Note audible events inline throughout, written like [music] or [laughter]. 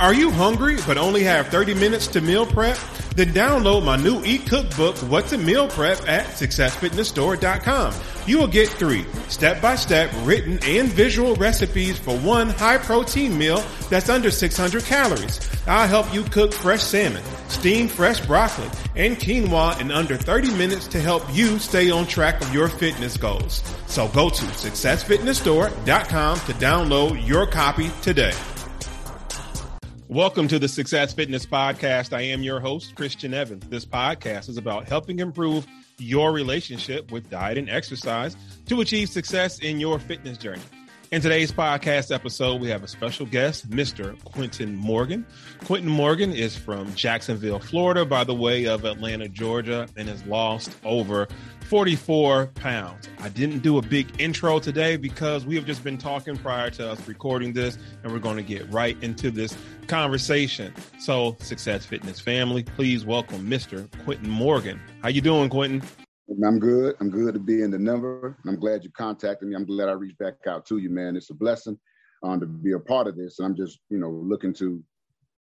Are you hungry but only have 30 minutes to meal prep? Then download my new E-Cookbook, What's a Meal Prep at SuccessFitnessStore.com. You will get three step-by-step written and visual recipes for one high protein meal that's under 600 calories. I'll help you cook fresh salmon, steam fresh broccoli, and quinoa in under 30 minutes to help you stay on track of your fitness goals. So go to SuccessFitnessStore.com to download your copy today. Welcome to the Success Fitness Podcast. I am your host, Christian Evans. This podcast is about helping improve your relationship with diet and exercise to achieve success in your fitness journey. In today's podcast episode, we have a special guest, Mr. Quinton Morgan. Quinton Morgan is from Jacksonville, Florida, by the way of Atlanta, Georgia, and has lost over 44 pounds. I didn't do a big intro today because we have just been talking prior to us recording this, and we're going to get right into this conversation. So, Success Fitness family, please welcome Mr. Quinton Morgan. How you doing, Quinton? I'm good. I'm good to be in the number. I'm glad you contacted me. I'm glad I reached back out to you, man. It's a blessing um, to be a part of this. And I'm just, you know, looking to,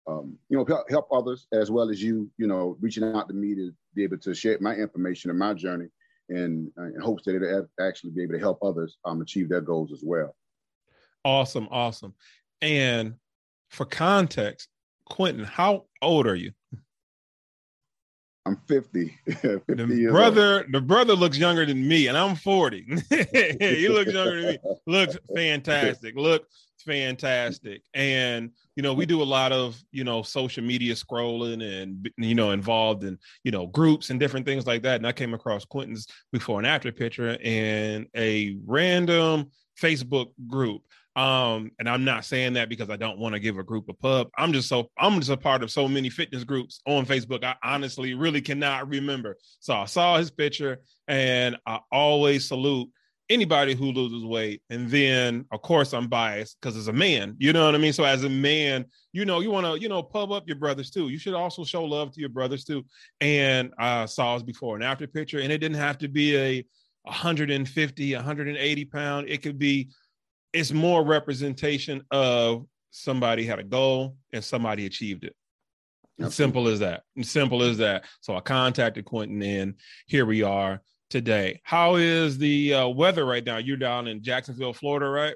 um, you know, help, help others as well as you, you know, reaching out to me to be able to share my information and my journey and uh, in hopes that it'll actually be able to help others um, achieve their goals as well. Awesome, awesome. And for context, Quinton, how old are you? I'm 50. [laughs] 50 the brother, old. the brother looks younger than me, and I'm 40. [laughs] he looks younger than me. [laughs] Looks fantastic. Look fantastic. And you know, we do a lot of you know social media scrolling and you know involved in you know groups and different things like that. And I came across Quinton's before and after picture in a random Facebook group. Um, and I'm not saying that because I don't want to give a group a pub. I'm just so I'm just a part of so many fitness groups on Facebook. I honestly really cannot remember. So I saw his picture and I always salute anybody who loses weight. And then, of course, I'm biased because as a man, you know what I mean? So as a man, you know, you want to, you know, pub up your brothers too. You should also show love to your brothers too. And I saw his before and after picture, and it didn't have to be a 150, 180 pound. It could be, it's more representation of somebody had a goal and somebody achieved it. Simple as that. Simple as that. So I contacted Quinton and here we are today. How is the uh, weather right now? You're down in Jacksonville, Florida, right?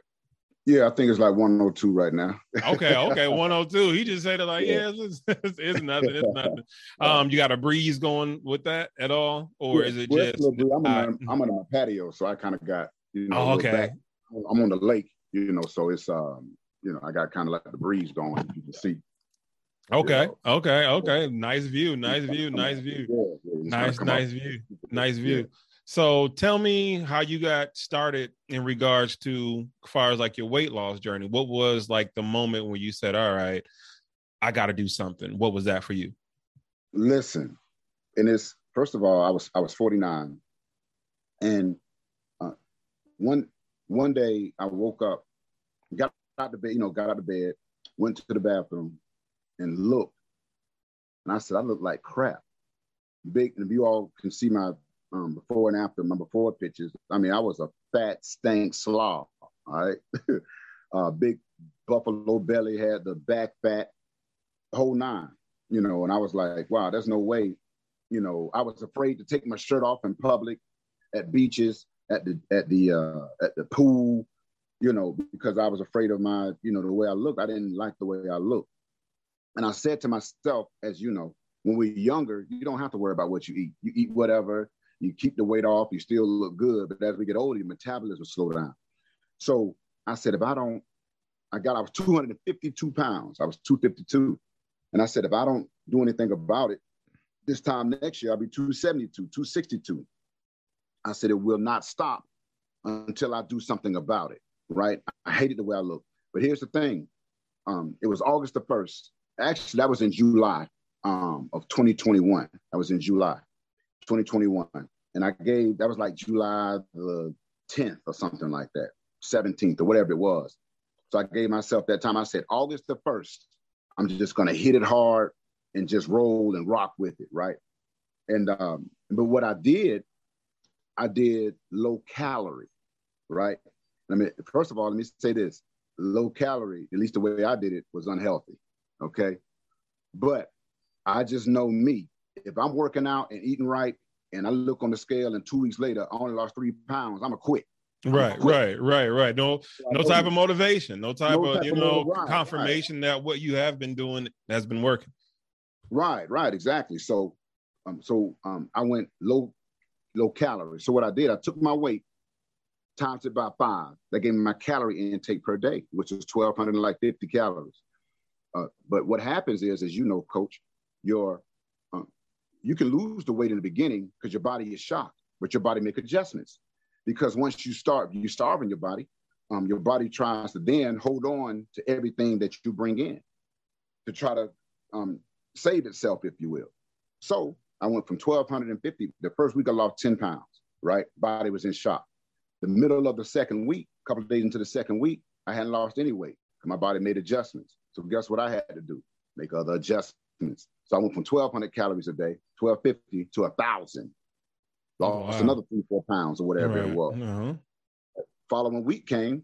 Yeah, I think it's like 102 right now. okay, [laughs] okay, 102. He just said it like, yeah, yeah it's, [laughs] it's, it's, nothing, it's nothing. Um, you got a breeze going with that at all, or yeah, is it just? I'm, on, I'm on a patio, so I kind of got you know. Oh, okay. Back. I'm on the lake, you know, so it's um, you know, I got kind of like the breeze going. You can see. Okay, okay, okay. Nice view, nice view, nice view. nice, nice view, nice view. So tell me how you got started in regards to as far as like your weight loss journey. What was like the moment when you said, "All right, I got to do something." What was that for you? Listen, and it's first of all, I was I was 49, and uh, one one day I woke up, got out of bed, you know, got out of bed, went to the bathroom, and looked, and I said, I look like crap. Big, and if you all can see my um, before and after my before pictures. I mean, I was a fat stank slob. All right, [laughs] uh, big buffalo belly, had the back fat, whole nine. You know, and I was like, wow, there's no way. You know, I was afraid to take my shirt off in public, at beaches, at the at the uh, at the pool. You know, because I was afraid of my, you know, the way I looked. I didn't like the way I looked. And I said to myself, as you know, when we're younger, you don't have to worry about what you eat. You eat whatever, you keep the weight off, you still look good. But as we get older, your metabolism slow down. So I said, if I don't, I got, I was 252 pounds. I was 252. And I said, if I don't do anything about it, this time next year, I'll be 272, 262. I said, it will not stop until I do something about it, right? I hated the way I look. But here's the thing. Um, it was August the 1st. Actually, that was in July um, of 2021. That was in July. 2021. And I gave, that was like July the 10th or something like that, 17th or whatever it was. So I gave myself that time. I said, August the 1st, I'm just going to hit it hard and just roll and rock with it, right? And, um, but what I did, I did low calorie, right? I mean, first of all, let me say this low calorie, at least the way I did it, was unhealthy. Okay. But I just know me. If I'm working out and eating right, and I look on the scale, and two weeks later I only lost three pounds, I'm a quit. Right, right, right, right. No, no type of motivation, no type no of you know right, confirmation right. that what you have been doing has been working. Right, right, exactly. So, um, so um, I went low, low calorie. So what I did, I took my weight, times it by five. That gave me my calorie intake per day, which is twelve hundred and like fifty calories. Uh, but what happens is, as you know, coach, your uh, you can lose the weight in the beginning because your body is shocked, but your body make adjustments. Because once you start, you starving your body. Um, your body tries to then hold on to everything that you bring in to try to um, save itself, if you will. So I went from 1,250. The first week I lost 10 pounds, right? Body was in shock. The middle of the second week, a couple days into the second week, I hadn't lost any weight. My body made adjustments. So guess what I had to do? Make other adjustments. So I went from 1,200 calories a day, 1,250 to 1,000. Lost wow. another three, four pounds or whatever right. it was. Uh-huh. Following week came,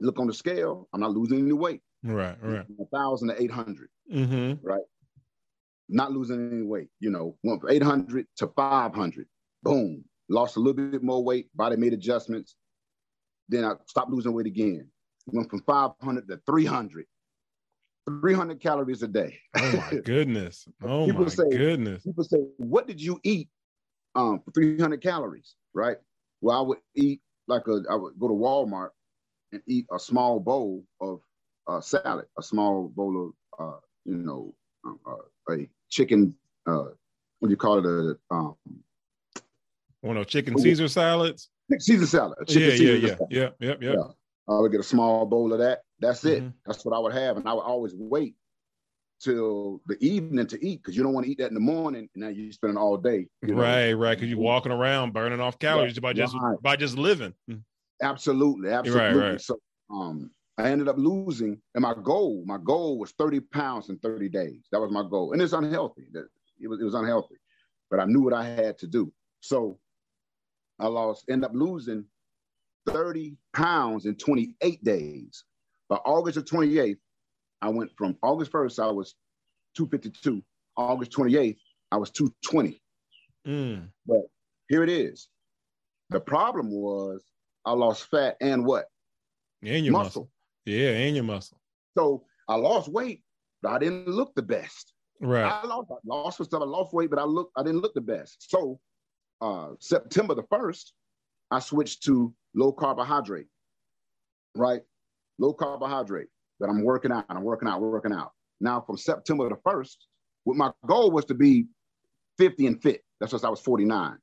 look on the scale, I'm not losing any weight. Right, right. 1,000 to 800. Mm-hmm. Right. Not losing any weight. You know, went from 800 to 500. Boom. Lost a little bit more weight. Body made adjustments. Then I stopped losing weight again. Went from 500 to 300. 300 calories a day. Oh my [laughs] goodness. Oh people my say, goodness. People say, what did you eat um, for 300 calories? Right. Well, I would eat like a, I would go to Walmart and eat a small bowl of uh, salad, a small bowl of, uh, you know, um, uh, a chicken, uh, what do you call it? A, um, one of chicken Caesar salads? Caesar salad. Yeah, yeah, Caesar yeah, salad. yeah, yeah, yeah. I would get a small bowl of that. That's it. Mm-hmm. That's what I would have, and I would always wait till the evening to eat because you don't want to eat that in the morning, and now you're spending all day. right, know? right. Because you're walking around burning off calories by just right. by just living. Mm. Absolutely, absolutely. Right, right. So, um, I ended up losing, and my goal, my goal was 30 pounds in 30 days. That was my goal, and it's unhealthy. That it was, it was unhealthy, but I knew what I had to do. So, I lost, end up losing 30 pounds in 28 days. By August of 28th, I went from August 1st, I was 252. August 28th, I was 220. Mm. But here it is. The problem was I lost fat and what? And your muscle. muscle. Yeah, and your muscle. So I lost weight, but I didn't look the best. Right. I lost, I lost stuff. I lost weight, but I look, I didn't look the best. So uh, September the first, I switched to low carbohydrate. Right, low carbohydrate. That I'm working out. I'm working out. Working out. Now from September the first, what my goal was to be 50 and fit. That's just I was 49.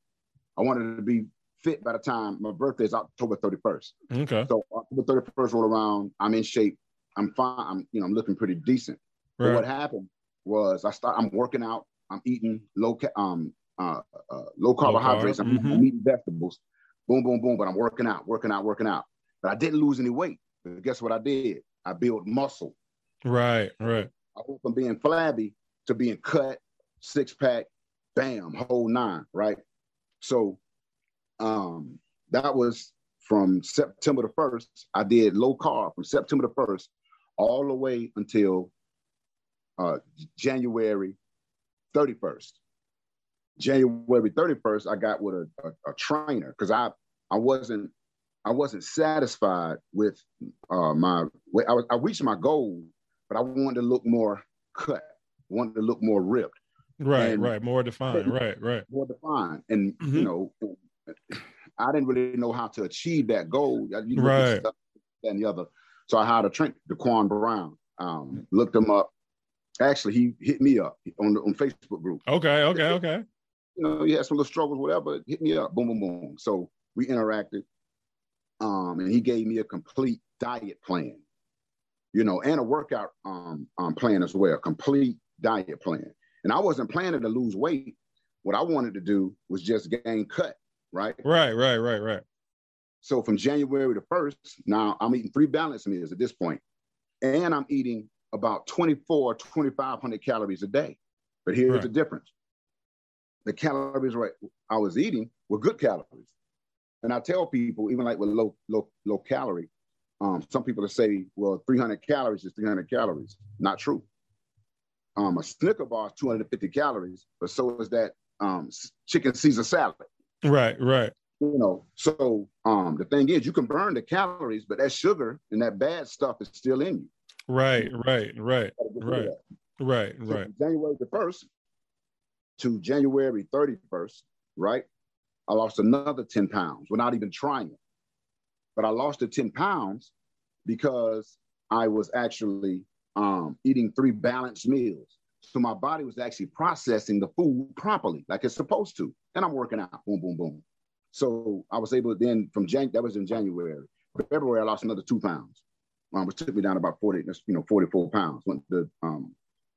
I wanted to be fit by the time my birthday is October 31st. Okay. So October 31st roll around, I'm in shape. I'm fine. I'm, you know, I'm looking pretty decent. Right. But what happened was I start, I'm working out, I'm eating low, um, uh, uh, low carbohydrates, low carb. I'm, mm-hmm. I'm, eating vegetables, boom, boom, boom. But I'm working out, working out, working out. But I didn't lose any weight. But guess what I did? I built muscle. Right, right. I went from being flabby to being cut, six pack, bam, whole nine, right? So um, that was from September the 1st. I did low carb from September the 1st all the way until uh, January 31st. January 31st, I got with a, a, a trainer because I I wasn't I wasn't satisfied with uh, my I, was, I reached my goal, but I wanted to look more cut, wanted to look more ripped. Right, and, and more defined. Right, right. More defined, and mm-hmm. you know, I didn't really know how to achieve that goal. You know, right. Stuff, and the other. So I hired a trainer, Daquan Brown. Um, looked him up. Actually, he hit me up on the on Facebook group. Okay, okay, okay. You know, he had some little struggles, whatever. Hit me up. Boom, boom, boom. So we interacted. Um, and he gave me a complete diet plan, you know, and a workout um, um plan as well, complete diet plan. And I wasn't planning to lose weight. What I wanted to do was just gain cut right? Right, right, right, right. So from January the 1st, now I'm eating three balanced meals at this point, and I'm eating about 24, 2,500 calories a day. But here's right. the difference. The calories right I was eating were good calories. And I tell people, even like with low, low, low calorie, um, some people say, well, 300 calories is 300 calories. Not true. um, a Snicker bar is 250 calories, but so is that um, chicken Caesar salad. Right, right. You know, so um, the thing is, you can burn the calories, but that sugar and that bad stuff is still in you. Right, right, right, right, right, so right. January the first to January 31st, right? I lost another 10 pounds without even trying it. But I lost the 10 pounds because I was actually um, eating three balanced meals. So my body was actually processing the food properly, like it's supposed to. And I'm working out, boom, boom, boom. So I was able to then from Jan, that was in January. February, I lost another two pounds, um, which took me down about 40, you know, 44 pounds. Went to um,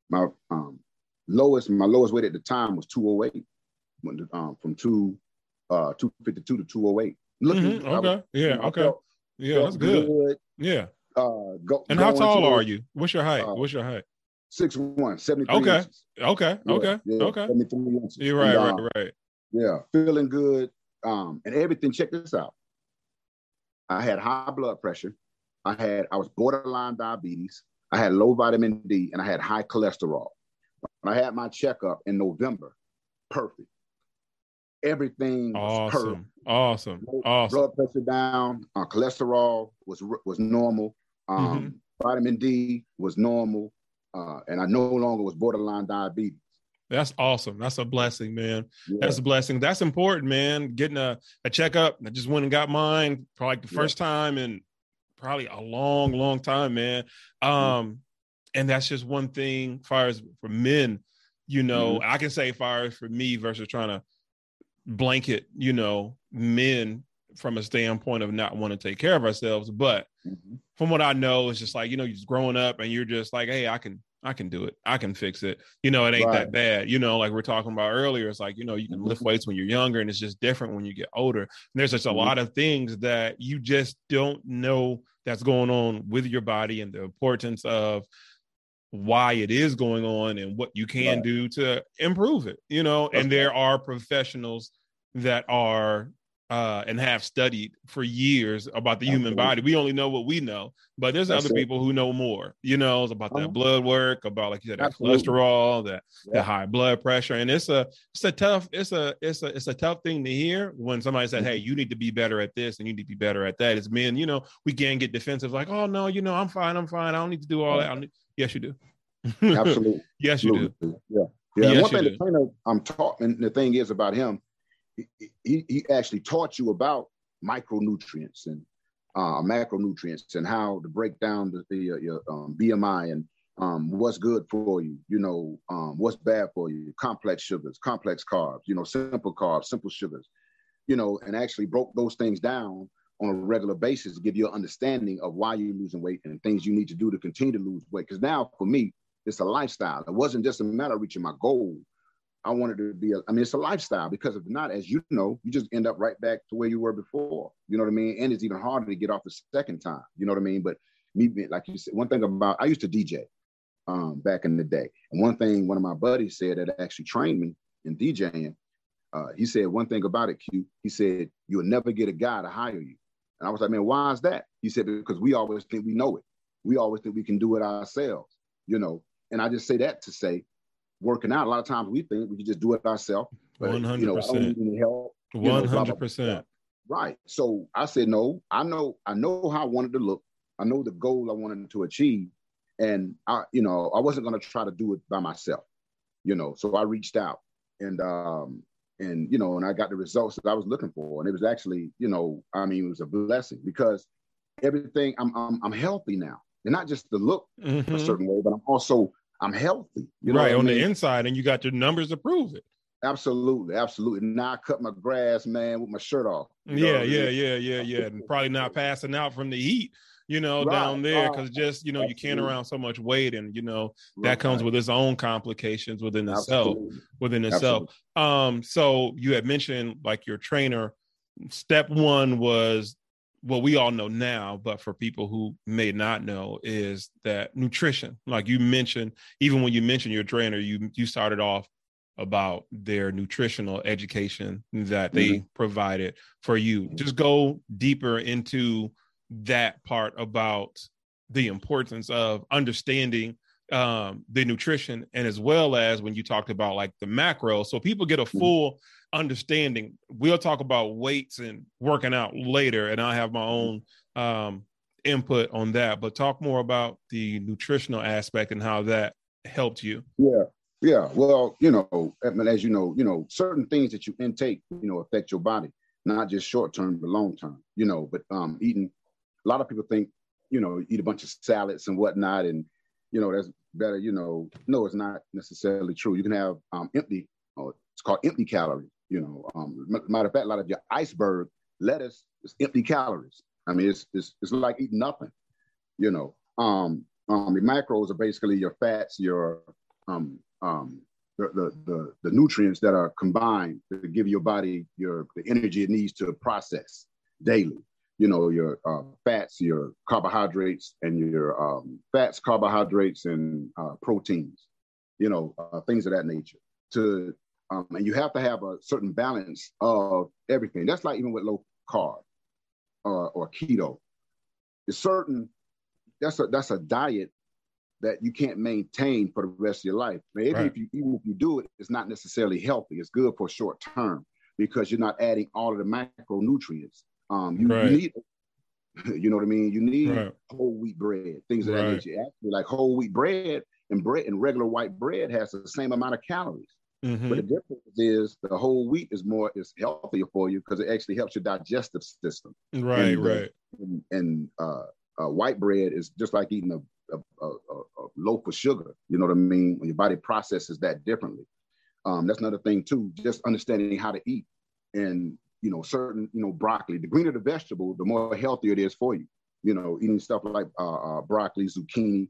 my um, lowest, my lowest weight at the time was 208. Went to, um, from two, uh, 252 to 208. Looking, mm-hmm. okay, was, yeah, okay, felt, yeah, felt that's good. good. Yeah. Uh, go, and how tall are you? What's your height? Uh, What's your height? Six one, 73 okay. inches. Okay. Yeah, okay. Yeah, okay. 73 inches. You're right, and, right, right. Yeah. Feeling good. Um, and everything, check this out. I had high blood pressure. I had, I was borderline diabetes. I had low vitamin D and I had high cholesterol. I had my checkup in November, perfect. Everything was awesome. perfect. Awesome. Awesome. Blood pressure down. Uh, cholesterol was was normal. Um, mm-hmm. Vitamin D was normal, uh, and I no longer was borderline diabetes. That's awesome. That's a blessing, man. Yeah. That's a blessing. That's important, man. Getting a, a checkup. I just went and got mine for like the first time in probably a long, long time, man. Um, and that's just one thing far as for men, you know, mm-hmm. I can say far as for me versus trying to blanket, you know, men from a standpoint of not wanting to take care of ourselves. But mm-hmm. from what I know, it's just like, you know, you're just growing up and you're just like, hey, I can I can do it. I can fix it. You know, it ain't right. that bad. You know, like we're talking about earlier, it's like, you know, you can lift mm-hmm. weights when you're younger and it's just different when you get older. And there's just a mm-hmm. lot of things that you just don't know that's going on with your body and the importance of why it is going on and what you can right. do to improve it, you know, and there are professionals that are uh, and have studied for years about the human body. We only know what we know, but there's That's other it. people who know more. You know about uh-huh. that blood work, about like you said, that cholesterol, that yeah. the high blood pressure, and it's a it's a tough it's a it's a it's a tough thing to hear when somebody mm-hmm. "Hey, you need to be better at this and you need to be better at that." It's men, you know, we can get defensive, like, "Oh no, you know, I'm fine, I'm fine. I don't need to do all that." Yes, you do. Absolutely. [laughs] yes, you Absolutely. do. Yeah. Yeah. Yes, one thing the trainer I'm taught, and the thing is about him, he, he actually taught you about micronutrients and uh, macronutrients and how to break down the, the uh, your um, BMI and um, what's good for you, you know, um, what's bad for you, complex sugars, complex carbs, you know, simple carbs, simple sugars, you know, and actually broke those things down on a regular basis to give you an understanding of why you're losing weight and things you need to do to continue to lose weight. Because now for me, it's a lifestyle. It wasn't just a matter of reaching my goal. I wanted to be, a, I mean, it's a lifestyle because if not, as you know, you just end up right back to where you were before. You know what I mean? And it's even harder to get off the second time. You know what I mean? But me, like you said, one thing about, I used to DJ um, back in the day. And one thing one of my buddies said that actually trained me in DJing, uh, he said one thing about it, Q. He said, you'll never get a guy to hire you. And I was like, man, why is that? He said, because we always think we know it. We always think we can do it ourselves, you know. And I just say that to say working out. A lot of times we think we can just do it ourselves. One hundred percent. One hundred percent. Right. So I said no. I know. I know how I wanted to look. I know the goal I wanted to achieve, and I, you know, I wasn't going to try to do it by myself. You know, so I reached out and um and you know, and I got the results that I was looking for, and it was actually, you know, I mean, it was a blessing because everything. I'm I'm, I'm healthy now, and not just the look mm-hmm. a certain way, but I'm also I'm healthy. You know right on mean? the inside, and you got your numbers to prove it. Absolutely, absolutely. Now I cut my grass, man, with my shirt off. Yeah, yeah, yeah, yeah, yeah, and probably not passing out from the heat, you know, right. down there because just you know absolutely. you can't around so much weight, and you know that comes with its own complications within itself. Within itself. Um, so you had mentioned like your trainer. Step one was what we all know now, but for people who may not know, is that nutrition. Like you mentioned, even when you mentioned your trainer, you you started off about their nutritional education that they mm-hmm. provided for you. Just go deeper into that part about the importance of understanding um, the nutrition and as well as when you talked about like the macro. So people get a mm-hmm. full understanding. We'll talk about weights and working out later and i have my own um, input on that. But talk more about the nutritional aspect and how that helped you. Yeah yeah. Well you know as you know you know certain things that you intake you know affect your body not just short term but long term you know. But um eating a lot of people think you know eat a bunch of salads and whatnot and you know, that's better, you know, no, it's not necessarily true. You can have um, empty, it's called empty calories, you know. Um, matter of fact, a lot of your iceberg lettuce is empty calories. I mean, it's, it's, it's like eating nothing, you know. Um, um, the macros are basically your fats, your um, um, the, the, the, the nutrients that are combined to give your body your the energy it needs to process daily you know, your uh, fats, your carbohydrates, and your um, fats, carbohydrates, and uh, proteins, you know, uh, things of that nature. To um, and you have to have a certain balance of everything. That's like even with low carb or, or keto. It's certain. That's a that's a diet that you can't maintain for the rest of your life. Maybe right. if you even if you do it, it's not necessarily healthy. It's good for short term because you're not adding all of the macronutrients um, you, right. you need, [laughs] you know what I mean? You need right. whole wheat bread, things of that nature. Actually, like whole wheat bread and bread and regular white bread has the same amount of calories. Mm-hmm. But the difference is the whole wheat is more is healthier for you because it actually helps your digestive system. Right, and, right. And, and uh, uh, white bread is just like eating a, a, a, a, loaf of sugar. You know what I mean? When your body processes that differently. Um, that's another thing too. Just understanding how to eat and you know, certain, you know, broccoli. The greener the vegetable, the more healthier it is for you. You know, eating stuff like uh, uh, broccoli, zucchini,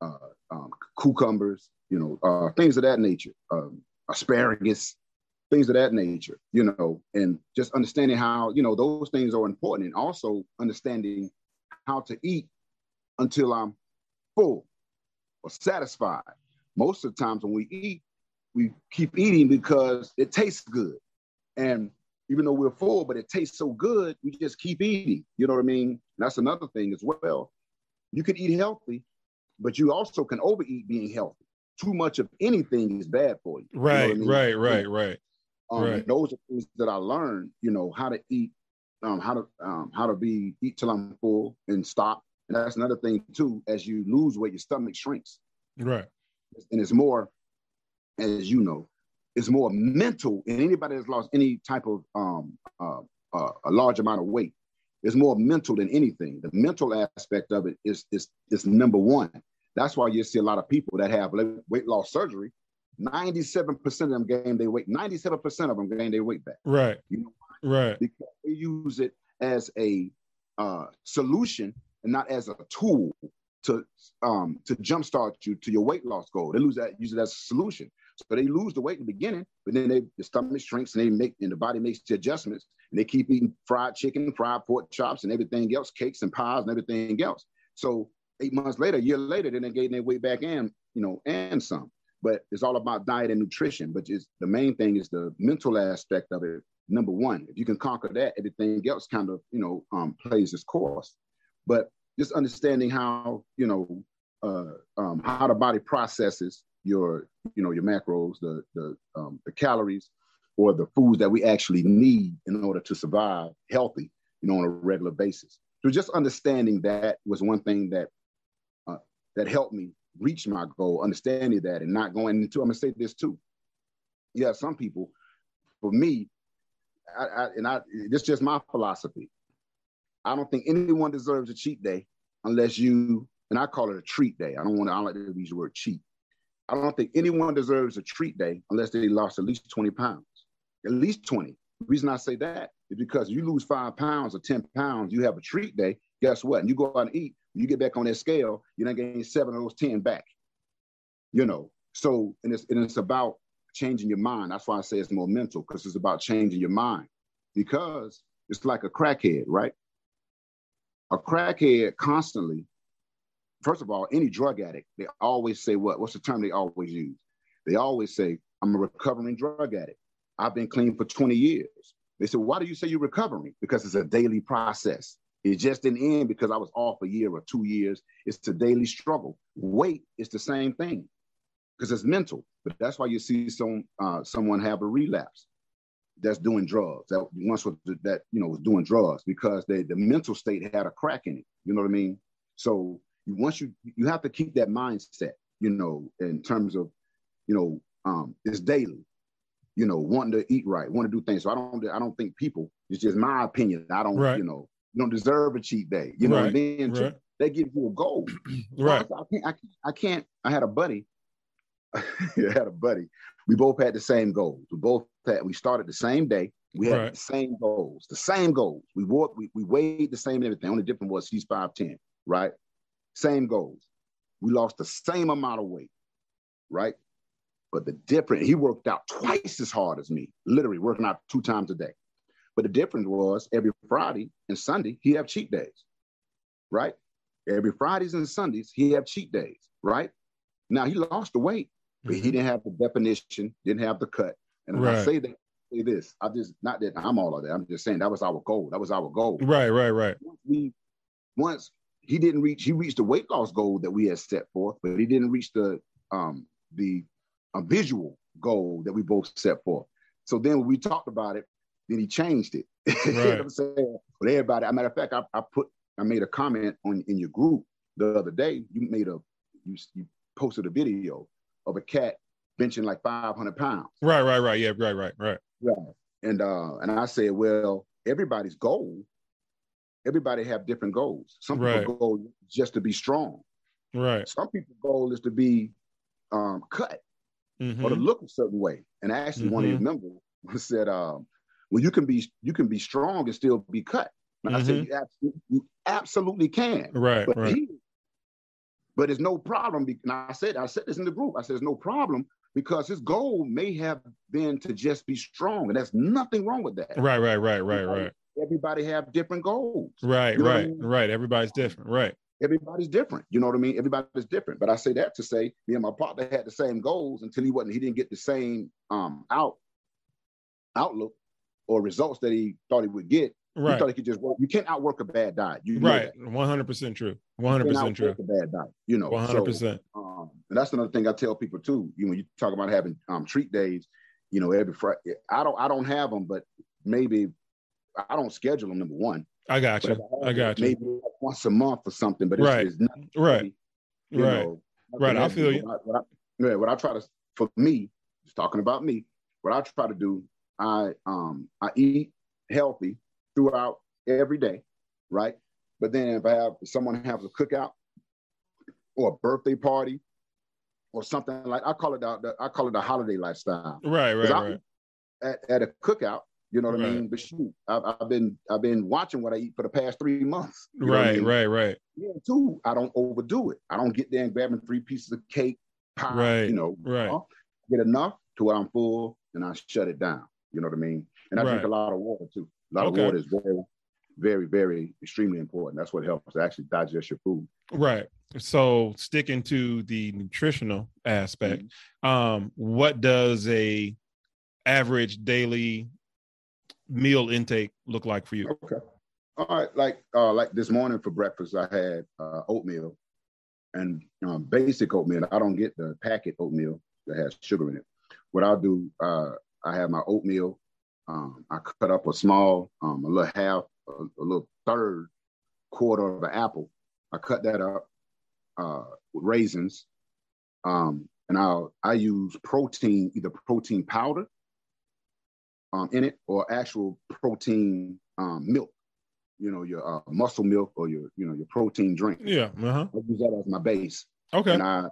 uh, um, cucumbers, you know, uh, things of that nature, um, asparagus, things of that nature, you know, and just understanding how, you know, those things are important and also understanding how to eat until I'm full or satisfied. Most of the times when we eat, we keep eating because it tastes good. And even though we're full, but it tastes so good, we just keep eating. You know what I mean? And that's another thing as well. You can eat healthy, but you also can overeat being healthy. Too much of anything is bad for you. Right, you know I mean? right, right, right. Um, right. Those are things that I learned. You know how to eat, um, how to um, how to be eat till I'm full and stop. And that's another thing too. As you lose weight, your stomach shrinks. Right. And it's more, as you know, is more mental, and anybody that's lost any type of um, uh, uh, a large amount of weight is more mental than anything. The mental aspect of it is is is number one. That's why you see a lot of people that have weight loss surgery. Ninety-seven percent of them gain their weight. Ninety-seven percent of them gain their weight back. Right. You know Right. Because they use it as a uh, solution and not as a tool to um, to jumpstart you to your weight loss goal. They lose that use it as a solution. So they lose the weight in the beginning, but then they the stomach shrinks and they make and the body makes the adjustments and they keep eating fried chicken, fried pork chops, and everything else, cakes and pies and everything else. So eight months later, a year later, then they gain their weight back and you know and some. But it's all about diet and nutrition. But it's the main thing is the mental aspect of it. Number one, if you can conquer that, everything else kind of you know um, plays its course. But just understanding how you know uh, um, how the body processes your you know your macros, the the um, the calories, or the foods that we actually need in order to survive healthy, you know, on a regular basis. So just understanding that was one thing that uh, that helped me reach my goal. Understanding that and not going into. I'm gonna say this too. Yeah, some people, for me, I, I, and I this is just my philosophy. I don't think anyone deserves a cheat day unless you and I call it a treat day. I don't want to. I don't like to use the word cheat. I don't think anyone deserves a treat day unless they lost at least 20 pounds, at least 20. The reason I say that is because you lose five pounds or 10 pounds, you have a treat day. Guess what? And you go out and eat, you get back on that scale, you're not getting seven of those 10 back. You know, so, and it's, and it's about changing your mind. That's why I say it's more mental because it's about changing your mind because it's like a crackhead, right? A crackhead constantly first of all, any drug addict, they always say what? What's the term they always use? They always say, I'm a recovering drug addict. I've been clean for 20 years. They said, why do you say you're recovering? Because it's a daily process. It just didn't end because I was off a year or two years. It's a daily struggle. Weight is the same thing because it's mental. But that's why you see some uh, someone have a relapse that's doing drugs that once was that you know was doing drugs because they the mental state had a crack in it. You know what I mean? So once you you have to keep that mindset. You know, in terms of you know um, it's daily. You know, wanting to eat right, want to do things. So I don't I don't think people. It's just my opinion. I don't right. you know you don't deserve a cheat day. You know, right. and then right. they give you a goal. [clears throat] right. I can't, I, I can't. I had a buddy. [laughs] I had a buddy. We both had the same goals. We both had. We started the same day. We had right. the same goals. The same goals. We wore. We, we weighed the same and everything. Only difference was he's five ten. Right. Same goals. We lost the same amount of weight. Right. But the difference, he worked out twice as hard as me, literally working out two times a day. But the difference was every Friday and Sunday, he have cheat days, right? Every Fridays and Sundays, he have cheat days, right? Now he lost the weight, but mm-hmm. he didn't have the definition, didn't have the cut. And right. I say that, say this, I just not that I'm all of that. I'm just saying that was our goal. That was our goal. Right, right, right. We once he didn't reach, he reached the weight loss goal that we had set forth, but he didn't reach the um the a visual goal that we both set forth. So then when we talked about it, then he changed it. Right. [laughs] you know I'm saying? But everybody, a matter of fact, I, I, put I made a comment on in your group the other day. You made a you, you posted a video of a cat benching like 500 pounds. Right, right, right. Yeah, right, right, right. Right. And uh and I said, well, everybody's goal, everybody have different goals. Some people right. goal just to be strong. Right. Some people goal is to be um cut mm-hmm. or to look a certain way. And actually, mm-hmm. one of your members [laughs] said, um, "Well, you can be you can be strong and still be cut." And mm-hmm. I said, mm-hmm. you absolutely, you absolutely can. Right. But right. He, but it's no problem. And I said, I said this in the group. I said, "There's no problem." Because his goal may have been to just be strong, and there's nothing wrong with that. Right, right, right, right, right. Everybody have different goals. Right, you know right, I mean? right. Everybody's different. Right everybody's different. You know what I mean? Everybody's different. But I say that to say me and my partner had the same goals until he wasn't, he didn't get the same um out outlook or results that he thought he would get. Right. He thought he could just work. You can't outwork a bad diet. You right. One hundred percent true. One hundred percent true. A bad diet. You know. One hundred percent. Um, and that's another thing I tell people too. You know, when you talk about having um treat days, you know, every Friday. I don't. I don't have them, but maybe I don't schedule them. Number one. I got you. I, I got you. Maybe once a month or something, but it's, right. it's not right. You right. Know, right. I feel you. What I, what I, yeah, what I try to for me, just talking about me, what I try to do, I um I eat healthy throughout every day, right? But then if I have if someone has a cookout or a birthday party or something like I call it the, I call it the holiday lifestyle. Right, right, right. At, at a cookout, you know what right. I mean? But shoot, I've, I've, been I've been watching what I eat for the past three months. Right, I mean? right, right. Yeah, too. I don't overdo it. I don't get there and grabbing three pieces of cake, pie. Right. You know, right. Get enough to where I'm full, and I shut it down. You know what I mean? And I right. drink a lot of water too. A lot okay. of water is very, very, very extremely important. That's what helps to actually digest your food. Right. So sticking to the nutritional aspect, mm-hmm. um, what does a average daily meal intake look like for you? Okay. All right. Like uh, like this morning for breakfast, I had uh, oatmeal and um, basic oatmeal. I don't get the packet oatmeal that has sugar in it. What I'll do, uh, I have my oatmeal. Um, I cut up a small, um, a little half, a, a, little third quarter of an apple. I cut that up uh, with raisins, um, and I'll I use protein, either protein powder um, in it or actual protein um, milk. You know, your uh, muscle milk or your you know your protein drink. Yeah, uh-huh. I use that as my base. Okay. And I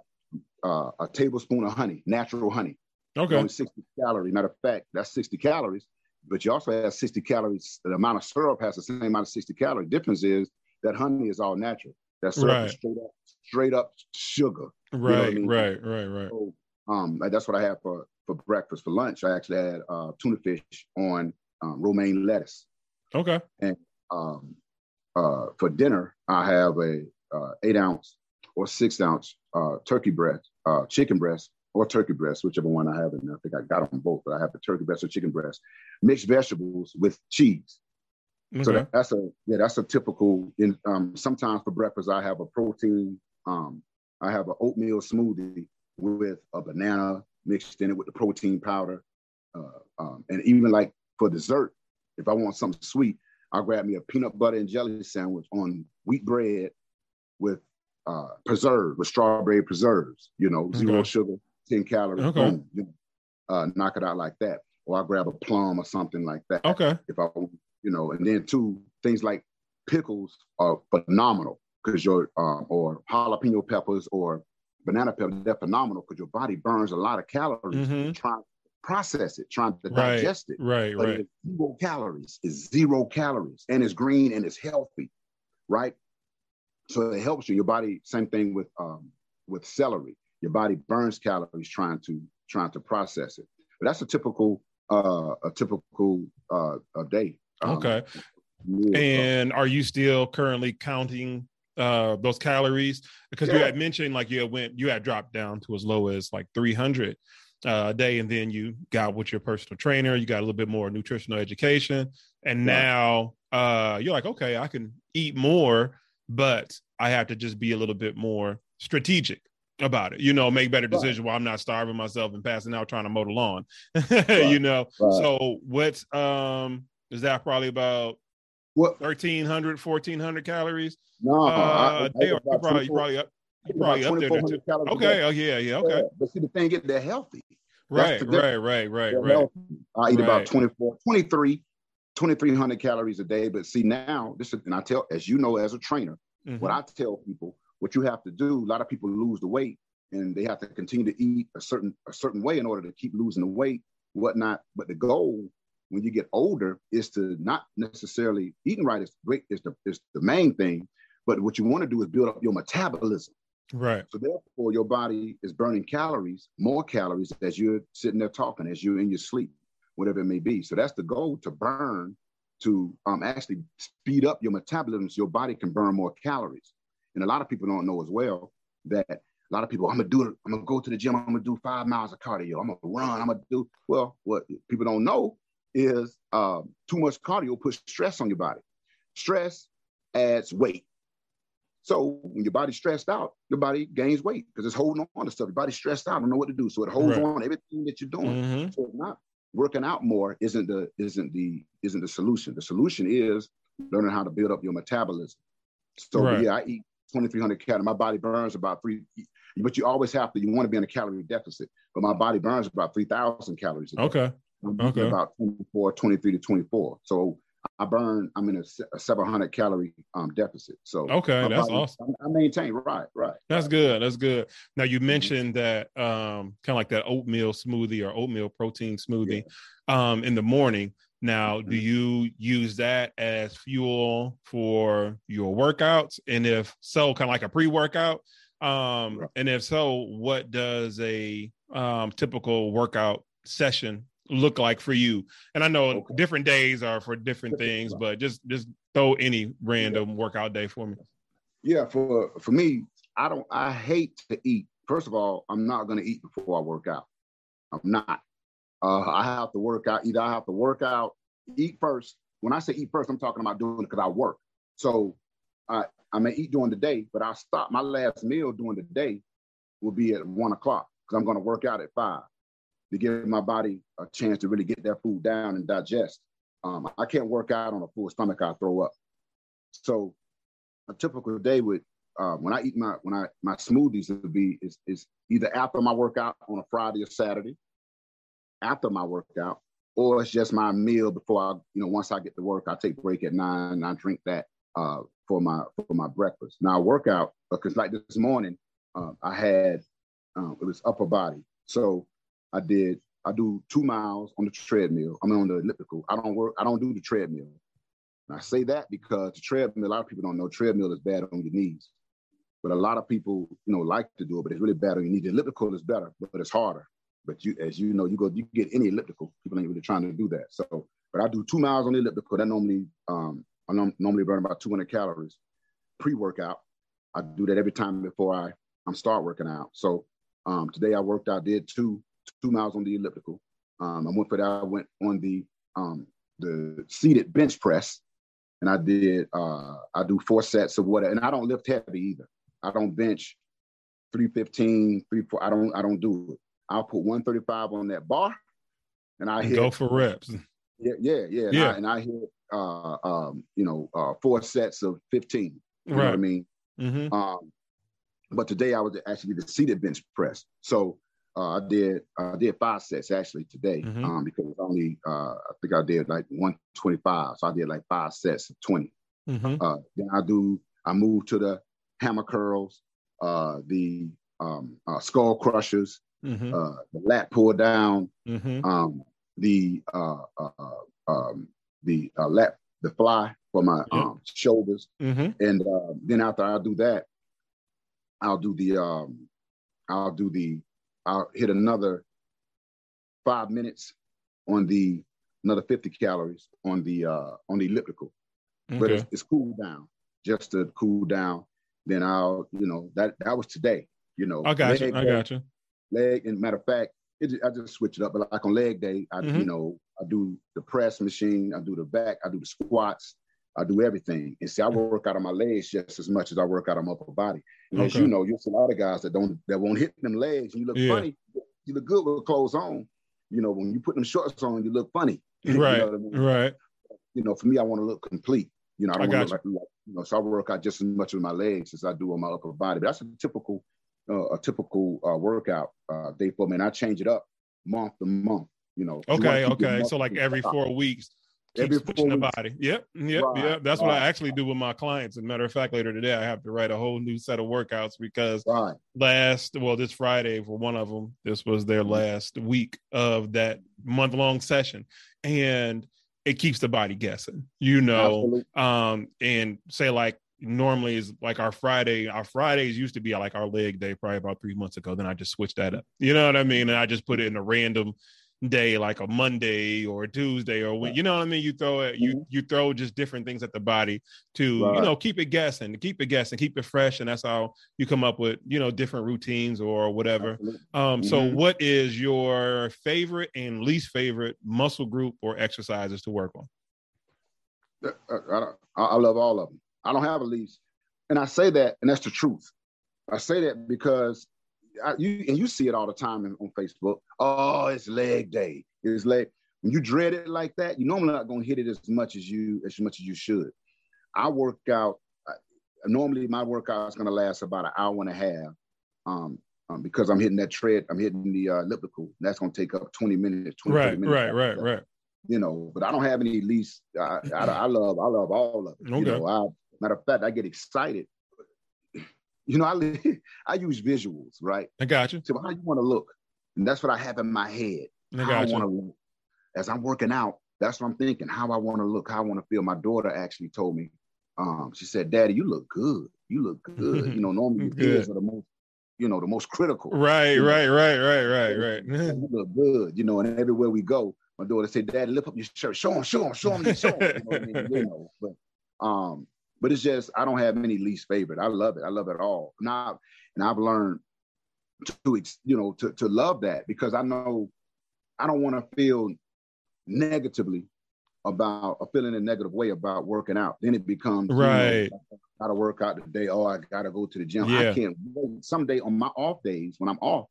uh, a tablespoon of honey, natural honey. Okay. Only 60 calories. Matter of fact, that's 60 calories, but you also have 60 calories. The amount of syrup has the same amount of 60 calories. Difference is that honey is all natural. That's right. straight up, straight up sugar. Right, you know I mean? right, right, right. So, um, that's what I have for for breakfast. For lunch, I actually had uh, tuna fish on um, romaine lettuce. Okay. And um, uh, for dinner, I have a uh, eight ounce or six ounce uh, turkey breast, uh, chicken breast, or turkey breast, whichever one I have. And I think I got them both, but I have the turkey breast or chicken breast, mixed vegetables with cheese. Okay. So that, that's a yeah, that's a typical. In um, sometimes for breakfast, I have a protein. Um, I have an oatmeal smoothie with a banana mixed in it with the protein powder, uh, um, and even like for dessert, if I want something sweet, I'll grab me a peanut butter and jelly sandwich on wheat bread with uh, preserve with strawberry preserves. You know, zero okay. sugar, ten calories. Okay. Boom, you know, uh, knock it out like that. Or I grab a plum or something like that. Okay. If I, you know, and then two things like pickles are phenomenal because your um, or jalapeno peppers or banana peel, they're phenomenal because your body burns a lot of calories mm-hmm. trying to process it, trying to right, digest it. Right, but right. It's zero calories. It's zero calories, and it's green and it's healthy, right? So it helps you. Your body. Same thing with um, with celery. Your body burns calories trying to trying to process it. But that's a typical uh, a typical uh, a day. Um, okay. and are you still currently counting uh, those calories? Because yeah. you had mentioned like you had went you had dropped down to as low as like 300 uh, a day, and then you got with your personal trainer, you got a little bit more nutritional education, and yeah. now uh, you're like, okay, I can eat more, but I have to just be a little bit more strategic about it. You know, make better decisions right. while I'm not starving myself and passing out trying to mow the lawn. [laughs] right. You know, right. so what's um is that probably about what 1300 1400 calories no uh, I, I they are probably probably up probably up there too. okay oh yeah yeah okay yeah. but see the thing is they're healthy right right right right they're right healthy. i eat right. about 24 23 2300 calories a day but see now this is and i tell as you know as a trainer mm-hmm. what i tell people what you have to do a lot of people lose the weight and they have to continue to eat a certain a certain way in order to keep losing the weight whatnot but the goal when you get older is to not necessarily eating right is great is the is the main thing but what you want to do is build up your metabolism. Right. So therefore your body is burning calories more calories as you're sitting there talking as you're in your sleep whatever it may be. So that's the goal to burn to um, actually speed up your metabolism so your body can burn more calories. And a lot of people don't know as well that a lot of people, I'm gonna do it, I'm gonna go to the gym, I'm gonna do five miles of cardio, I'm gonna run, I'm gonna do well, what people don't know is uh, too much cardio puts stress on your body. Stress adds weight. So when your body's stressed out, your body gains weight because it's holding on to stuff. Your body's stressed out, don't know what to do. So it holds right. on everything that you're doing. Mm-hmm. So not working out more isn't the isn't the isn't the solution. The solution is learning how to build up your metabolism. So right. yeah, I eat 2,300 calories. My body burns about three, but you always have to, you want to be in a calorie deficit, but my body burns about 3,000 calories. Okay. Okay. About 24, 23 to 24. So I burn, I'm in a, a 700 calorie um, deficit. So, okay, that's body, awesome. I, maintain, right, right. That's good. That's good. Now, you mm-hmm. mentioned that um, kind of like that oatmeal smoothie or oatmeal protein smoothie yeah. um, in the morning. Now, do mm-hmm. you use that as fuel for your workouts? And if so, kind of like a pre workout? Um, and if so, what does a um, typical workout session look like for you? And I know okay. different days are for different things, but just just throw any random yeah. workout day for me. Yeah, for for me, I don't I hate to eat. First of all, I'm not gonna eat before I work out. I'm not. Uh, I have to work out. Either I have to work out, eat first. When I say eat first, I'm talking about doing it because I work. So I, I may eat during the day, but I'll stop. My last meal during the day will be at one o'clock because I'm going to work out at five to give my body a chance to really get that food down and digest. Um, I can't work out on a full stomach. I throw up. So a typical day would uh, when I eat my when I my smoothies would be is, is either after my workout on a Friday or Saturday, after my workout, or it's just my meal before I, you know, once I get to work, I take break at nine and I drink that uh, for my for my breakfast. Now I work out because like this morning, uh, I had um, it was upper body, so I did I do two miles on the treadmill. I'm on the elliptical. I don't work. I don't do the treadmill. And I say that because the treadmill. A lot of people don't know treadmill is bad on your knees, but a lot of people you know like to do it, but it's really bad on your knees. The elliptical is better, but it's harder. But you, as you know, you go, you get any elliptical. People ain't really trying to do that. So, but I do two miles on the elliptical. That normally, um, I normally burn about 200 calories pre-workout. I do that every time before I I'm start working out. So um, today I worked out, did two two miles on the elliptical. Um, I went for that. I went on the um, the seated bench press. and I did uh I do four sets of whatever, and I don't lift heavy either. I don't bench 315, 3 4. I don't I don't do it. I'll put 135 on that bar and I And hit go for reps. yeah, yeah, yeah. And, Yeah. I, and I hit uh um, you know, uh four sets of 15. You know what I Right. mean? hmm Um, but today I was actually the seated bench press. So uh, I did I did five sets actually today Mhm. um, because only uh, I think I did like 125. So I did like five sets of 20. hmm Uh, then I do I moved to the hammer curls, uh, the um, uh, skull crushers, hmm uh, the lat pull down, hmm um, the uh, uh, um, the uh, lat the fly for my um, shoulders. hmm And uh, then after I do that, I'll do the um, I'll do the I'll hit another five minutes on the another 50 calories on the uh on the elliptical. But it's, it's cool down, just to cool down. Then I'll, you know, that that was today, you know. I got you. I day- got you. leg and matter of fact it, I just switch it up but like on leg day I Mhm. you know I do the press machine I do the back I do the squats I do everything and see I work out on my legs just as much as I work out on my upper body and as you know you'll see a lot of guys that don't that won't hit them legs and you look Yeah. funny you look good with clothes on you know when you put them shorts on you look funny [laughs] You know Right. I mean? Right. you know, for me, I want to look complete. You know, I I don't want got to look like, like, you know, so I work out just as much with my legs as I do on my upper body. But that's a typical, uh, a typical uh, workout uh, day for me. And I change it up month to month. You know. Okay. Okay. So like every four weeks, keep Every switching the body. Yep. Yep. Right, Yep. That's what I right, actually do with my clients. As a matter of fact, later today I have to write a whole new set of workouts because Right. last well this friday for one of them this was their Mhm. last week of that month long session and it keeps the body guessing you know Absolutely. um and say like normally is like our friday our fridays used to be like our leg day probably about three months ago then i just switched that up you know what i mean and i just put it in a random day like a monday or a tuesday or when you know what i mean you throw it you Mhm. you throw just different things at the body to you know keep it guessing keep it guessing keep it fresh and that's how you come up with you know different routines or whatever Absolutely. um so Mhm. what is your favorite and least favorite muscle group or exercises to work on Uh, I, I, I love all of them. I don't have a least and I say that, and that's the truth. I say that because I, you and you see it all the time in, on Facebook. Oh, it's leg day. It's leg. When you dread it like that, you're normally not going to hit it as much as you as much as you should. I work out. I, normally, my workout is going to last about an hour and a half. Um, um, because I'm hitting that tread, I'm hitting the uh, elliptical. That's going to take up 20 minutes. 20, 30 right minutes right right that right you know, but I don't have any least. I, I, I love, I love all of it. You Okay. know, I, matter of fact, I get excited. You know, I [laughs] I use visuals, right? i got you So how you want to look, and that's what I have in my head. i how I want to look. As I'm working out, that's what I'm thinking. How I want to look, how I want to feel. My daughter actually told me, um, she said, "Daddy, you look good. You look [laughs] good." you know, normally kids are the most, you know, the most critical. right you know. right right right right right you [laughs] look good, you know, and everywhere we go, my daughter said, Daddy, lift up your shirt, show him, show him, show him, show him. You know, I mean? you know, but um, but it's just I don't have any least favorite. I love it. I love it all. Now, and I've learned to you know to to love that because I know I don't want to feel negatively about or feeling a negative way about working out. Then it becomes you know, Right. gotta work out today. Oh, I gotta go to the gym. Yeah. I can't wait. Someday on my off days when I'm off,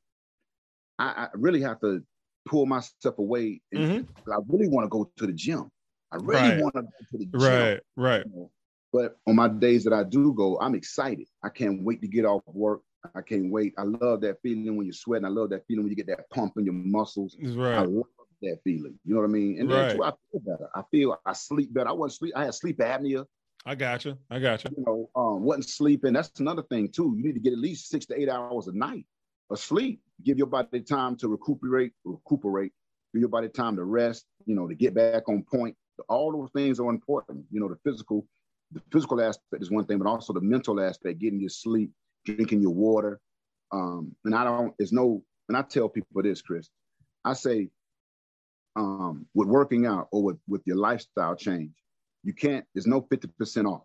I, I really have to pull myself away. And Mhm. I really want to go to the gym. I really Right. want to go to the gym. right right you know. But on my days that I do go, I'm excited. I can't wait to get off work. I can't wait. I love that feeling when you're sweating. I love that feeling when you get that pump in your muscles. I right love that feeling. You know what I mean? And Right. too, I feel better. I feel I sleep better. I wasn't sleep. I had sleep apnea. i got you i got you You know, um, wasn't sleeping. That's another thing too. You need to get at least six to eight hours a night of sleep. Give your body time to recuperate, recuperate. Give your body time to rest. You know, to get back on point. All those things are important. You know, the physical, the physical aspect is one thing, but also the mental aspect, getting your sleep, drinking your water. Um, and I don't. There's no. And I tell people this, Chris. I say, um, with working out or with with your lifestyle change, you can't. There's no fifty percent off.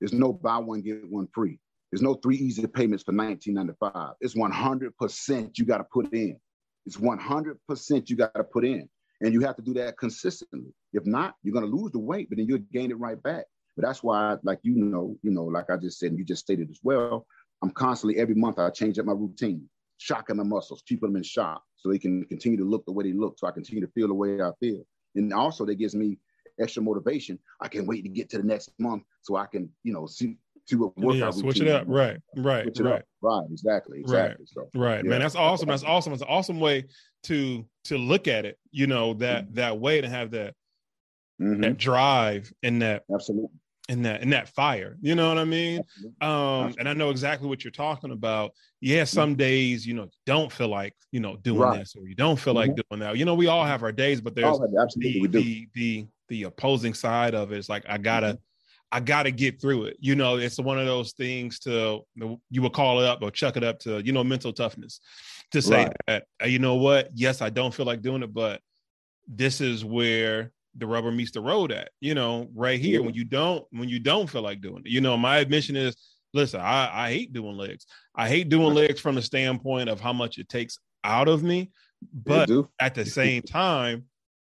There's no buy one get one free. There's no three easy payments for 1995. It's 100% you got to put in. It's 100% you got to put in, and you have to do that consistently. If not, you're going to lose the weight, but then you'll gain it right back. But that's why, like you know, you know, like I just said, and you just stated as well. I'm constantly every month I change up my routine, shocking the muscles, keeping them in shock, so they can continue to look the way they look, so I continue to feel the way I feel. And also, that gives me extra motivation. I can wait to get to the next month so I can, you know, see see what workout yeah, switch it up. Right, right, right, up. right. Exactly, exactly. Right, so, right, yeah. man. That's awesome. That's awesome. It's an awesome way to to look at it. You know that mm-hmm. that way to have that mm-hmm. that drive and that absolutely and that and that fire you know what i mean? Um and i know exactly what you're talking about. Yeah some days you know don't feel like you know doing right. this or you don't feel mm-hmm. like doing that. You know we all have our days but there's the, the, the the opposing side of it. It's like i gotta mm-hmm. i gotta get through it. You know it's one of those things to you would call it up or chuck it up to you know mental toughness to say right. that you know what? Yes i don't feel like doing it but this is where the rubber meets the road at you know right here when you don't when you don't feel like doing it you know my admission is listen i i hate doing legs i hate doing legs from the standpoint of how much it takes out of me but at the same [laughs] time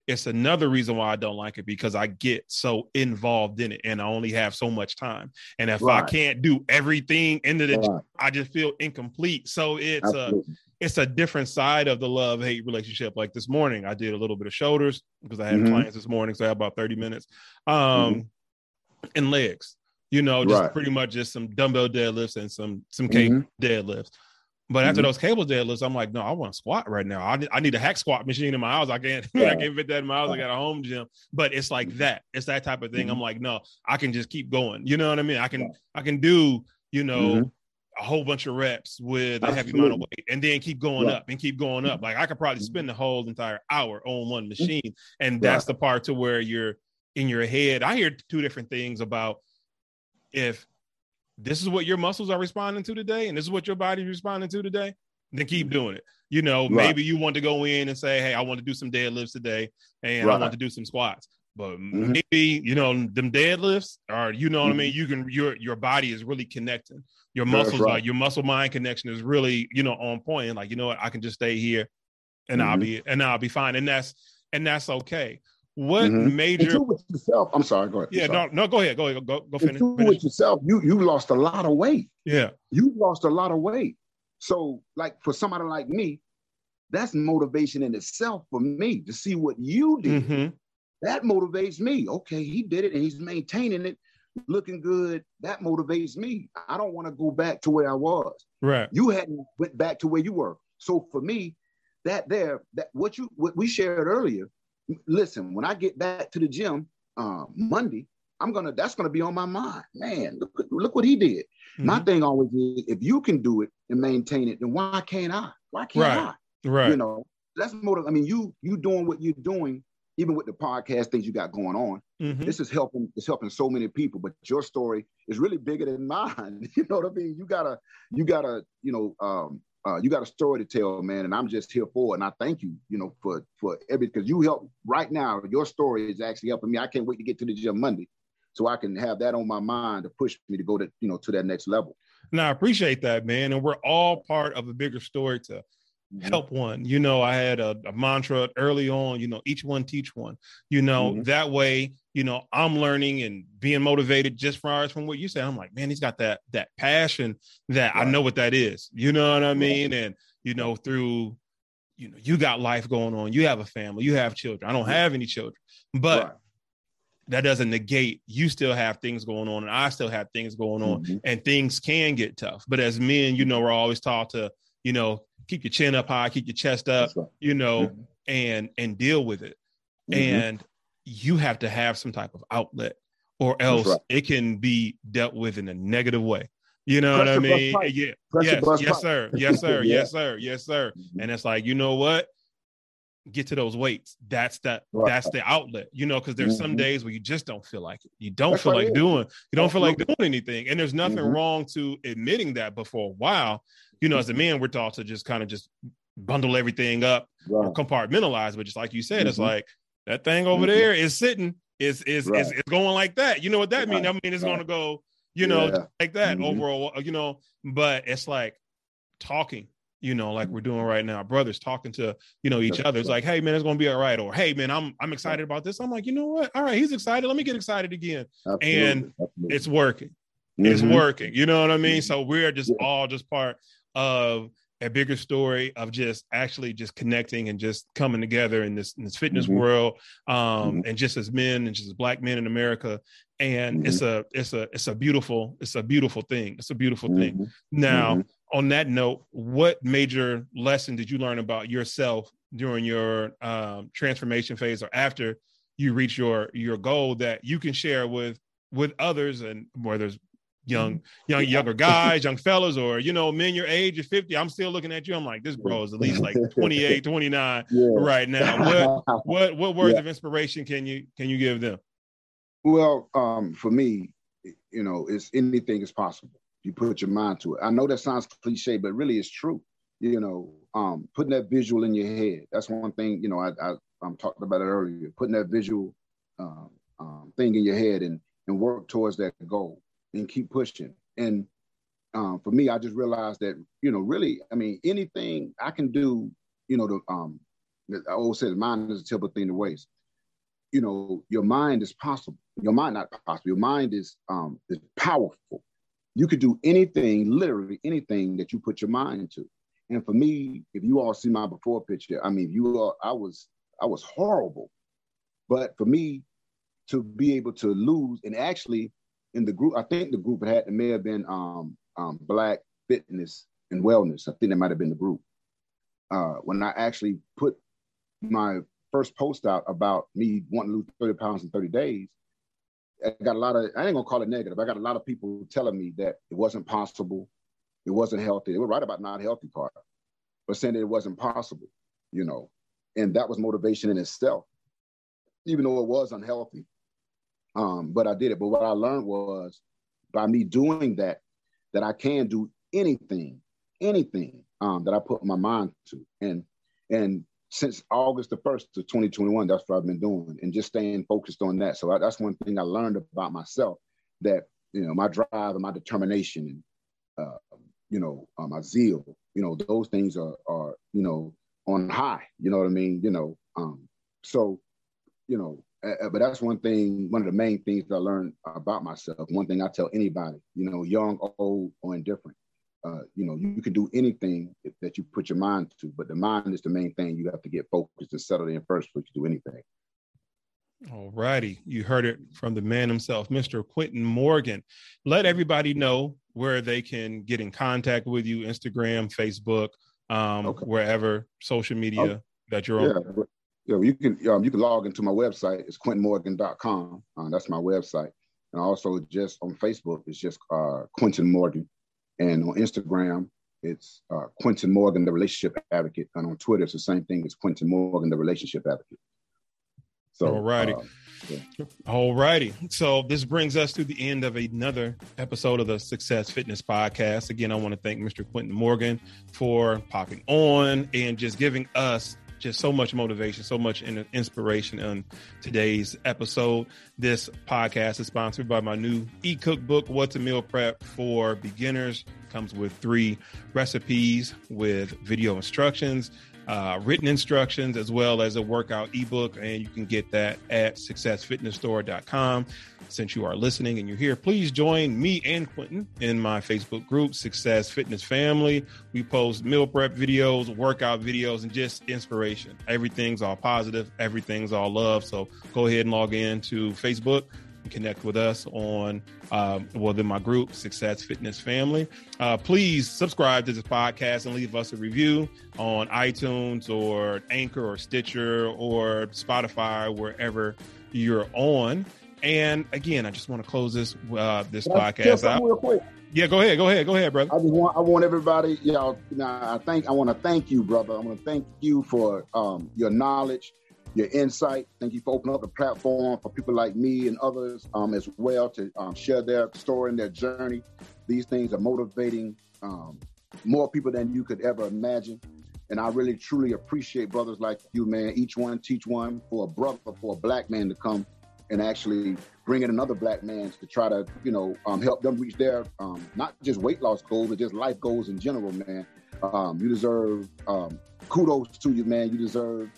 it's another reason why I don't like it because I get so involved in it and I only have so much time. And if right. I can't do everything into the, right. I just feel incomplete. So it's Absolutely. a it's a different side of the love hate relationship. Like this morning, I did a little bit of shoulders because I had mm-hmm. clients this morning, so I had about 30 minutes. Um, mm-hmm. and legs, you know, just right. pretty much just some dumbbell deadlifts and some some cable mm-hmm. deadlifts. But after mm-hmm. those cable deadlifts, I'm like, no, I want to squat right now. I, I need a hack squat machine in my house. I can't, yeah. [laughs] I can't fit that in my house. I got a home gym, but it's like mm-hmm. that. It's that type of thing. I'm mm-hmm. like, no, I can just keep going. You know what I mean? I can, I can do, you know, a whole bunch of reps with a heavy amount of weight and then keep going up and keep going up. Like I could probably spend the whole entire hour on one mm-hmm. machine. And that's the part to where you're in your head. I hear two different things about if this is what your muscles are responding to today and this is what your body's responding to today, then keep mm-hmm. doing it. You know, right. maybe you want to go in and say, Hey, I want to do some deadlifts today and right. I want to do some squats. But mm-hmm. maybe you know them deadlifts, or you know what mm-hmm. I mean. You can your your body is really connecting. Your muscles, right. like your muscle mind connection, is really you know on point. And like you know what, I can just stay here, and mm-hmm. I'll be and I'll be fine. And that's and that's okay. What mm-hmm. major? with yourself. I'm sorry. Go ahead. Yeah, no, no. Go ahead. Go ahead. Go go finish. finish. with yourself. You you lost a lot of weight. Yeah, you lost a lot of weight. So like for somebody like me, that's motivation in itself for me to see what you did mm-hmm. That motivates me. Okay, he did it and he's maintaining it, looking good. That motivates me. I don't want to go back to where I was. Right. You hadn't went back to where you were. So for me, that there, that what you what we shared earlier. Listen, when I get back to the gym uh, Monday, I'm gonna that's gonna be on my mind. Man, look, look what he did. Mm-hmm. My thing always is if you can do it and maintain it, then why can't I? Why can't right. I? Right. You know, that's motive. I mean, you you doing what you're doing even with the podcast things you got going on, mm-hmm. this is helping. It's helping so many people. But your story is really bigger than [laughs] mine. you know what I mean? You gotta, you gotta, you know, um, uh, you got a story to tell, man, and I'm just here for it. And I thank you, you know, for for every because you help right now. Your story is actually helping me. I can't wait to get to the gym Monday, so I can have that on my mind to push me to go to you know to that next level. Now I appreciate that, man, and we're all part of a bigger story to mm-hmm. help one. You know, I had a, a, mantra early on, you know, each one teach one. You know, mm-hmm. that way, you know, I'm learning and being motivated just far from what you said. I'm like, man, he's got that that passion that right. I know what that is. You know what I mean? Right. And you know, through you know, you got life going on, you have a family, you have children. I don't have any children, but right that doesn't negate you still have things going on and I still have things going on mm-hmm. and things can get tough. But as men, you know, we're always taught to, you know, keep your chin up high, keep your chest up, right. you know, mm-hmm. and and deal with it. Mm-hmm. And you have to have some type of outlet, or else right. it can be dealt with in a negative way. You know Press what I mean? Yeah. yes, yes, sir. Yes, sir. [laughs] Yes, sir. Yes, sir. Mm-hmm. And it's like, you know what? Get to those weights. That's that. Right. That's the outlet. You know, because there's mm-hmm. some days where you just don't feel like it. You don't that's feel like doing. You don't feel like doing anything. And there's nothing mm-hmm. wrong to admitting that. But for a while, you know, as a man, we're taught to just kind of just bundle everything up right. or compartmentalize. But just like you said, mm-hmm. it's like that thing over mm-hmm. there is sitting, is is, right. is is going like that. You know what that means? I mean, it's going to go, you know, yeah. like that mm-hmm. overall. You know, but it's like talking. You know, like we're doing right now. Brothers talking to, you know, each other. It's like, hey man, it's gonna be all right. Or hey man, I'm I'm excited about this. I'm like, you know what? All right, he's excited. Let me get excited again. Absolutely. And Absolutely. it's working. Mm-hmm. It's working. You know what I mean? Mm-hmm. So we're just yeah. all just part of a bigger story of just actually just connecting and just coming together in this in this fitness mm-hmm. world um mm-hmm. and just as men and just as black men in america and mm-hmm. it's a it's a it's a beautiful it's a beautiful thing it's a beautiful thing mm-hmm. now mm-hmm. On that note what major lesson did you learn about yourself during your um, transformation phase or after you reach your your goal that you can share with with others and whether it's young, mm-hmm. young, younger guys, young fellas, or you know, men your age of 50. I'm still looking at you. I'm like, this bro is at least like [laughs] 28, 29 yeah. right now. What [laughs] what what words yeah. of inspiration can you can you give them? Well, um, for me, you know, it's anything is possible. You put your mind to it. I know that sounds cliche, but really it's true. You know, um, putting that visual in your head. That's one thing, you know, I, I I'm talking about it earlier. Putting that visual um, um, thing in your head and and work towards that goal and keep pushing. And um, for me, I just realized that, you know, really, I mean, anything I can do, you know, the um, I always the mind is a terrible thing to waste. You know, your mind is possible. Your mind not possible. Your mind is um is powerful. You could do anything, literally anything that you put your mind to. And for me, if you all see my before picture, I mean, you all, I was, I was horrible. But for me to be able to lose, and actually in the group, I think the group had it may have been um, um, Black Fitness and Wellness. I think that might have been the group. Uh, when I actually put my first post out about me wanting to lose 30 pounds in 30 days, I got a lot of, I ain't gonna call it negative. I got a lot of people telling me that it wasn't possible, it wasn't healthy. They were right about not healthy part, but saying that it wasn't possible, you know. And that was motivation in itself, even though it was unhealthy. Um, but I did it. But what I learned was by me doing that, that I can do anything, anything um, that I put my mind to. And and since August the first of 2021, that's what I've been doing, and just staying focused on that. So I, that's one thing I learned about myself that you know my drive and my determination and uh, you know uh, my zeal, you know those things are are you know on high. You know what I mean? You know, um, so you know uh, but that's one thing, one of the main things that I learned about myself. One thing I tell anybody, you know, young, old, or indifferent, uh, you know, you can do anything that you put your mind to, but the mind is the main thing. You have to get focused and settled in first before you do anything. All righty. You heard it from the man himself, Mr. Quinton Morgan. Let everybody know where they can get in contact with you Instagram, Facebook, um, okay. wherever social media oh, that you're yeah. on you know, you can um, you can log into my website. It's quintonmorgan.com. Uh, that's my website. And also just on Facebook, it's just uh, Quinton Morgan. And on Instagram, it's uh, Quinton Morgan, the relationship advocate. And on Twitter, it's the same thing. It's Quinton Morgan, the relationship advocate. So, all righty. Uh, yeah. All righty. So this brings us to the end of another episode of the Success Fitness Podcast. Again, I want to thank Mr. Quinton Morgan for popping on and just giving us just so much motivation, so much inspiration on today's episode. This podcast is sponsored by my new e-cookbook, What to Meal Prep for Beginners. Comes with three recipes with video instructions, uh, written instructions, as well as a workout ebook. And you can get that at successfitnessstore.com since you are listening and you're here, please join me and Quinton in my Facebook group, Success Fitness Family. We post meal prep videos, workout videos, and just inspiration. Everything's all positive, everything's all love. So go ahead and log in to Facebook and connect with us on um, well then my group success fitness family uh, please subscribe to this podcast and leave us a review on itunes or anchor or stitcher or spotify wherever you're on and again, I just want to close this uh, this podcast out. Real quick. Yeah, go ahead, go ahead, go ahead, brother. I just want I want everybody, know, you know I thank I want to thank you, brother. I want to thank you for um, your knowledge, your insight. Thank you for opening up the platform for people like me and others um, as well to um, share their story and their journey. These things are motivating um, more people than you could ever imagine. And I really truly appreciate brothers like you, man. Each one teach one for a brother, for a black man to come and actually bring in another black man to try to, you know, um, help them reach their um, not just weight loss goals, but just life goals in general, man. Um, you deserve um, kudos to you, man. You deserve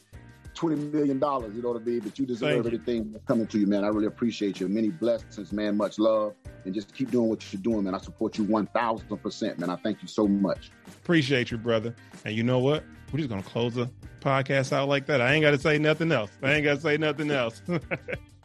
twenty million dollars. You know what I mean? But you deserve Thank everything you. coming to you, man. I really appreciate you. Many blessings, man. Much love, and just keep doing what you're doing, man. I support you one thousand percent, man. I thank you so much. Appreciate you, brother. And you know what? We're just gonna close the podcast out like that. I ain't got to say nothing else. I ain't got to say nothing else. [laughs]